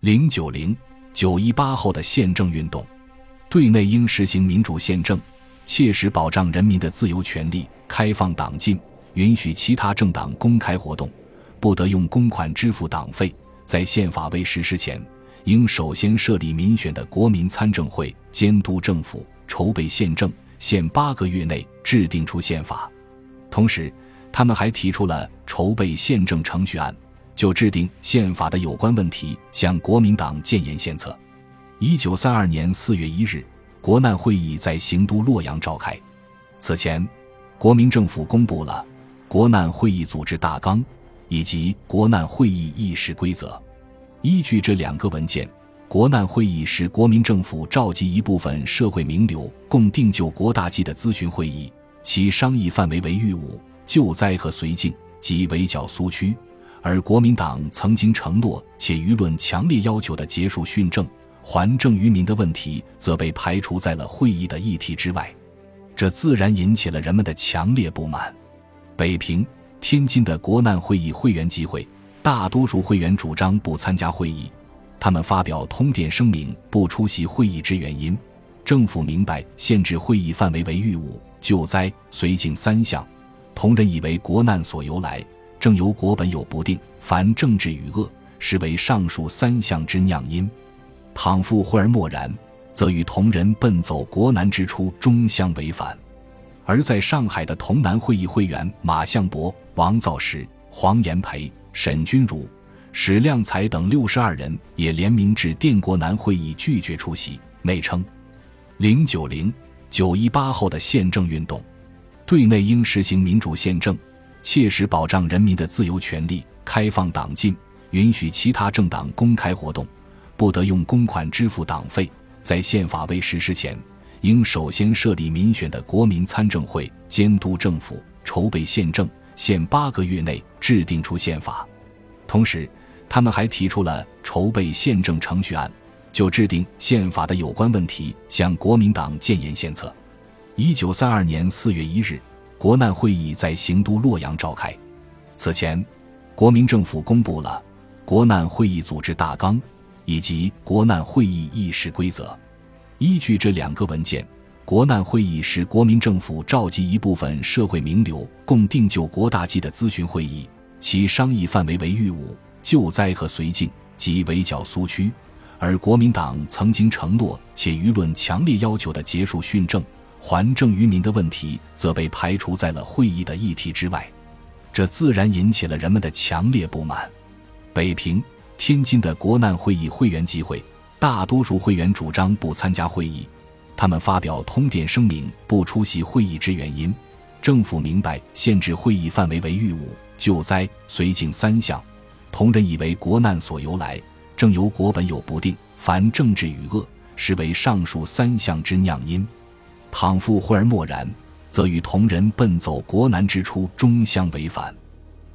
零九零九一八后的宪政运动，对内应实行民主宪政，切实保障人民的自由权利，开放党禁，允许其他政党公开活动，不得用公款支付党费。在宪法未实施前，应首先设立民选的国民参政会，监督政府，筹备宪政，限八个月内制定出宪法。同时，他们还提出了筹备宪政程序案，就制定宪法的有关问题向国民党建言献策。一九三二年四月一日，国难会议在行都洛阳召开。此前，国民政府公布了国难会议组织大纲以及国难会议议事规则。依据这两个文件，国难会议是国民政府召集一部分社会名流共定就国大计的咨询会议，其商议范围为豫武。救灾和绥靖及围剿苏区，而国民党曾经承诺且舆论强烈要求的结束训政、还政于民的问题，则被排除在了会议的议题之外，这自然引起了人们的强烈不满。北平、天津的国难会议会员集会，大多数会员主张不参加会议，他们发表通电声明，不出席会议之原因。政府明白限制会议范围为御武、救灾、绥靖三项。同人以为国难所由来，正由国本有不定，凡政治与恶，实为上述三项之酿因。倘复忽而默然，则与同人奔走国难之初终相违反。而在上海的同南会议会员马相伯、王造时、黄炎培、沈钧儒、史量才等六十二人也联名致电国南会议，拒绝出席，内称：零九零九一八后的宪政运动。对内应实行民主宪政，切实保障人民的自由权利，开放党禁，允许其他政党公开活动，不得用公款支付党费。在宪法未实施前，应首先设立民选的国民参政会，监督政府，筹备宪政，限八个月内制定出宪法。同时，他们还提出了筹备宪政程序案，就制定宪法的有关问题向国民党建言献策。一九三二年四月一日，国难会议在行都洛阳召开。此前，国民政府公布了国难会议组织大纲以及国难会议议事规则。依据这两个文件，国难会议是国民政府召集一部分社会名流共定就国大计的咨询会议，其商议范围为御武、救灾和绥靖及围剿苏区，而国民党曾经承诺且舆论强烈要求的结束训政。还政于民的问题则被排除在了会议的议题之外，这自然引起了人们的强烈不满。北平、天津的国难会议会员集会，大多数会员主张不参加会议，他们发表通电声明，不出席会议之原因。政府明白限制会议范围为御武、救灾、绥靖三项，同人以为国难所由来，正由国本有不定，凡政治与恶，实为上述三项之酿因。倘复忽而默然，则与同人奔走国难之初终相违反。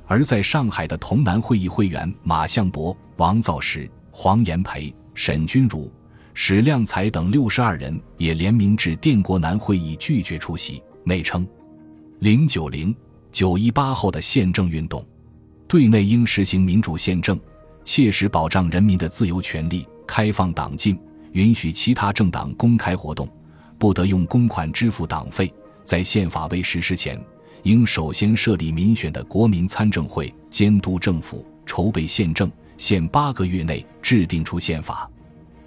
而在上海的同南会议会员马相伯、王造时、黄炎培、沈钧儒、史量才等六十二人也联名致电国南会议，拒绝出席，内称：零九零九一八后的宪政运动，对内应实行民主宪政，切实保障人民的自由权利，开放党禁，允许其他政党公开活动。不得用公款支付党费。在宪法未实施前，应首先设立民选的国民参政会，监督政府，筹备宪政，限八个月内制定出宪法。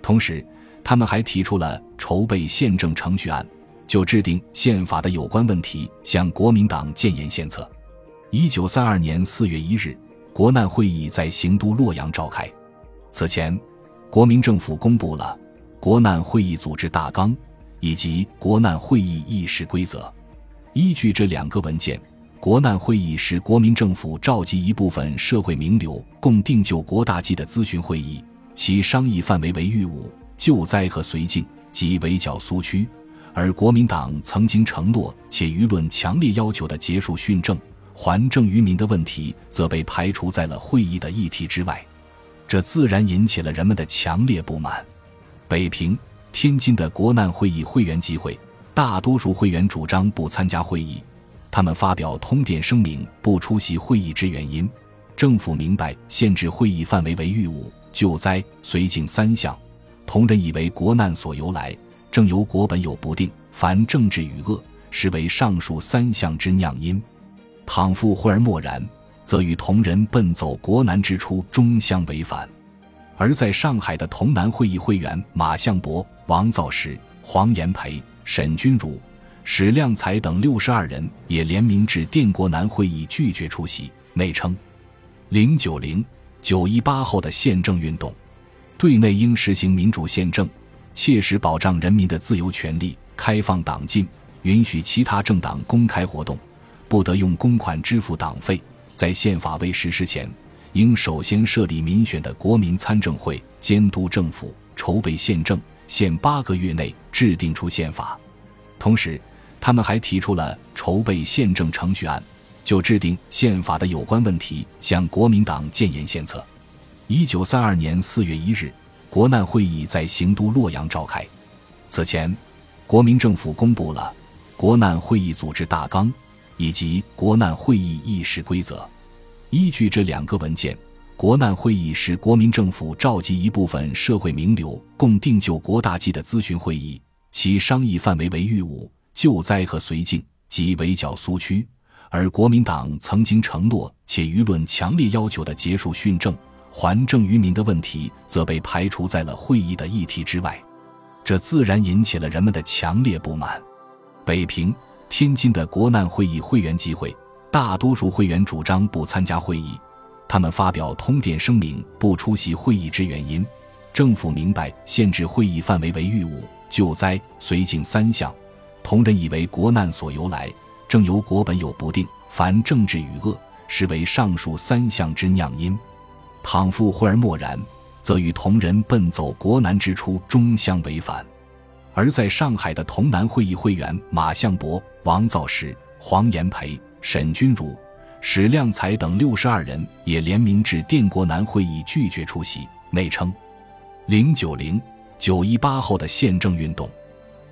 同时，他们还提出了筹备宪政程序案，就制定宪法的有关问题向国民党建言献策。一九三二年四月一日，国难会议在行都洛阳召开。此前，国民政府公布了国难会议组织大纲。以及国难会议议事规则，依据这两个文件，国难会议是国民政府召集一部分社会名流共定就国大计的咨询会议，其商议范围为御武、救灾和绥靖及围剿苏区，而国民党曾经承诺且舆论强烈要求的结束训政、还政于民的问题，则被排除在了会议的议题之外，这自然引起了人们的强烈不满。北平。天津的国难会议会员集会，大多数会员主张不参加会议，他们发表通电声明，不出席会议之原因。政府明白限制会议范围为御武、救灾、绥靖三项。同人以为国难所由来，正由国本有不定，凡政治与恶，实为上述三项之酿因。倘复忽而默然，则与同人奔走国难之初终相违反。而在上海的同南会议会员马相伯、王造时、黄炎培、沈君儒、史量才等六十二人也联名至电国南会议拒绝出席，内称：零九零九一八后的宪政运动。对内应实行民主宪政，切实保障人民的自由权利，开放党禁，允许其他政党公开活动，不得用公款支付党费。在宪法未实施前，应首先设立民选的国民参政会，监督政府，筹备宪政，限八个月内制定出宪法。同时，他们还提出了筹备宪政程序案，就制定宪法的有关问题向国民党建言献策。一九三二年四月一日，国难会议在行都洛阳召开。此前，国民政府公布了国难会议组织大纲以及国难会议议事规则。依据这两个文件，国难会议是国民政府召集一部分社会名流共定就国大计的咨询会议，其商议范围为御武、救灾和绥靖及围剿苏区。而国民党曾经承诺且舆论强烈要求的结束训政。还政于民的问题则被排除在了会议的议题之外，这自然引起了人们的强烈不满。北平、天津的国难会议会员集会，大多数会员主张不参加会议，他们发表通电声明不出席会议之原因。政府明白限制会议范围为御武、救灾、绥靖三项，同人以为国难所由来，正由国本有不定，凡政治与恶，实为上述三项之酿因。倘复忽而默然，则与同人奔走国难之初终相违反。而在上海的同南会议会员马相伯、王造时、黄炎培、沈君儒、史量才等六十二人也联名致电国南会议拒绝出席，内称：零九零九一八后的宪政运动，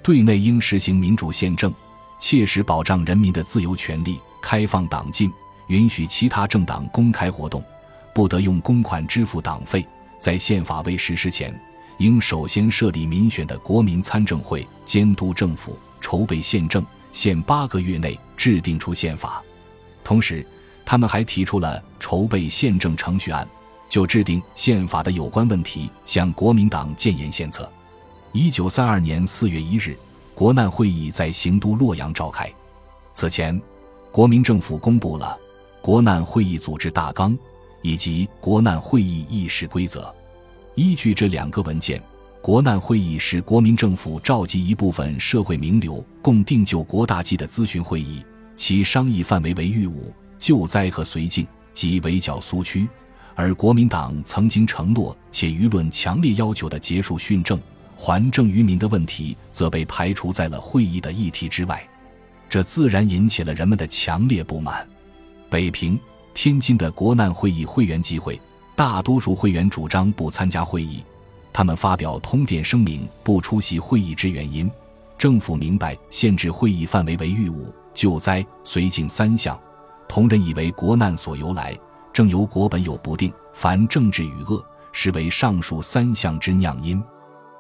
对内应实行民主宪政，切实保障人民的自由权利，开放党禁，允许其他政党公开活动。不得用公款支付党费。在宪法未实施前，应首先设立民选的国民参政会，监督政府，筹备宪政，限八个月内制定出宪法。同时，他们还提出了筹备宪政程序案，就制定宪法的有关问题向国民党建言献策。一九三二年四月一日，国难会议在行都洛阳召开。此前，国民政府公布了国难会议组织大纲。以及国难会议议事规则，依据这两个文件，国难会议是国民政府召集一部分社会名流共定就国大计的咨询会议，其商议范围为御武、救灾和绥靖及围剿苏区。而国民党曾经承诺且舆论强烈要求的结束训政、还政于民的问题，则被排除在了会议的议题之外，这自然引起了人们的强烈不满。北平。天津的国难会议会员集会，大多数会员主张不参加会议，他们发表通电声明不出席会议之原因。政府明白限制会议范围为御武、救灾、绥靖三项，同人以为国难所由来，正由国本有不定，凡政治与恶，实为上述三项之酿因。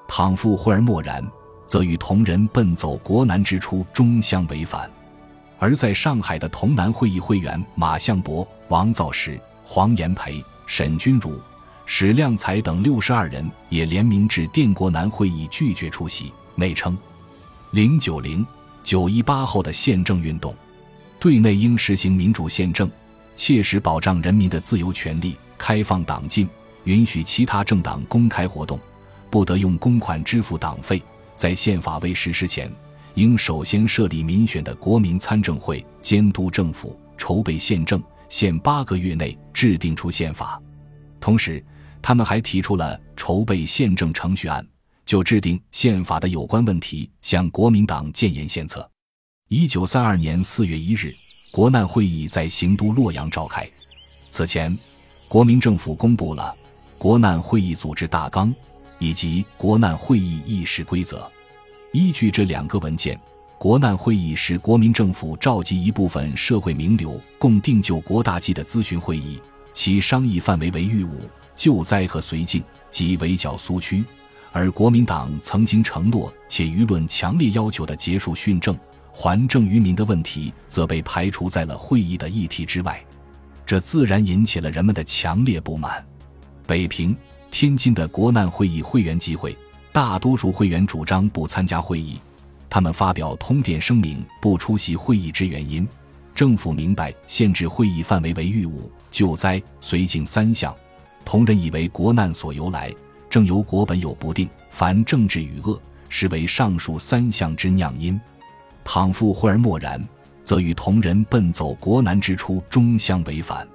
倘复忽而默然，则与同人奔走国难之初终相违反。而在上海的同南会议会员马相伯、王造时、黄炎培、沈君儒、史量才等六十二人也联名致电国南会议拒绝出席，内称：零九零九一八后的宪政运动，对内应实行民主宪政，切实保障人民的自由权利，开放党禁，允许其他政党公开活动，不得用公款支付党费。在宪法未实施前。应首先设立民选的国民参政会，监督政府，筹备宪政，限八个月内制定出宪法。同时，他们还提出了筹备宪政程序案，就制定宪法的有关问题向国民党建言献策。一九三二年四月一日，国难会议在行都洛阳召开。此前，国民政府公布了国难会议组织大纲以及国难会议议事规则。依据这两个文件，国难会议是国民政府召集一部分社会名流共定就国大计的咨询会议，其商议范围为御武、救灾和绥靖及围剿苏区，而国民党曾经承诺且舆论强烈要求的结束训政、还政于民的问题，则被排除在了会议的议题之外，这自然引起了人们的强烈不满。北平、天津的国难会议会员集会，大多数会员主张不参加会议，他们发表通电声明，不出席会议之原因。政府明白，限制会议范围为御武、救灾、绥靖三项。同人以为国难所由来，正由国本有不定，凡政治与恶，实为上述三项之酿因。倘复会而默然，则与同人奔走国难之初终相违反。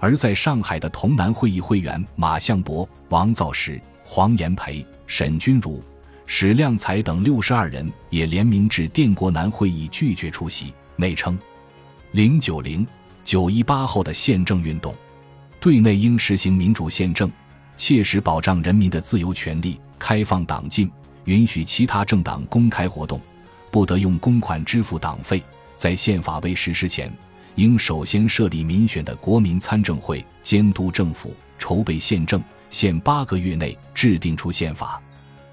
而在上海的同南会议会员马相伯、王造时、黄炎培、沈钧儒、史量才等六十二人也联名致电国南会议，拒绝出席，内称。零九零九一八后的宪政运动，对内应实行民主宪政，切实保障人民的自由权利，开放党禁，允许其他政党公开活动，不得用公款支付党费。在宪法未实施前，应首先设立民选的国民参政会，监督政府，筹备宪政，限八个月内制定出宪法。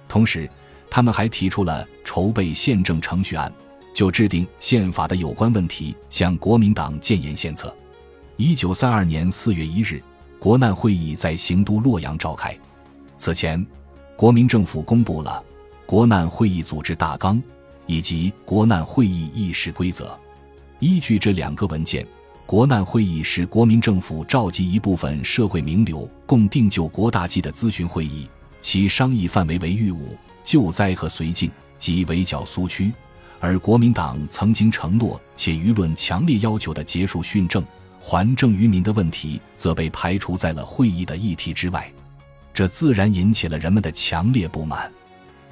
同时，他们还提出了筹备宪政程序案。就制定宪法的有关问题，向国民党建言献策。一九三二年四月一日，国难会议在行都洛阳召开。此前，国民政府公布了国难会议组织大纲以及国难会议议事规则。依据这两个文件，国难会议是国民政府召集一部分社会名流共定就国大计的咨询会议，其商议范围为御武、救灾和绥靖及围剿苏区。而国民党曾经承诺且舆论强烈要求的结束训政、还政于民的问题，则被排除在了会议的议题之外，这自然引起了人们的强烈不满。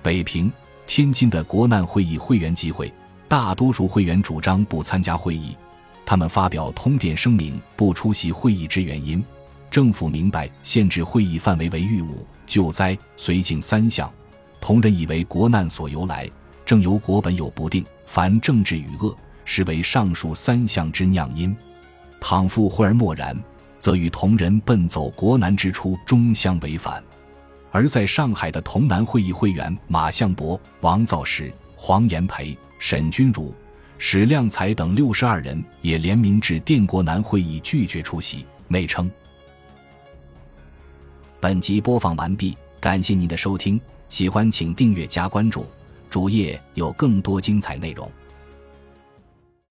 北平、天津的国难会议会员集会，大多数会员主张不参加会议，他们发表通电声明，不出席会议之原因。政府明白，限制会议范围为御武、救灾、绥靖三项，同人以为国难所由来。正由国本有不定，凡政治与恶，实为上述三项之酿因。倘复会而默然，则与同人奔走国难之初终相违反。而在上海的同南会议会员马相伯、王造时、黄炎培、沈钧儒、史量才等六十二人也联名致电国南会议，拒绝出席，内称。本集播放完毕，感谢您的收听，喜欢请订阅加关注。主页有更多精彩内容。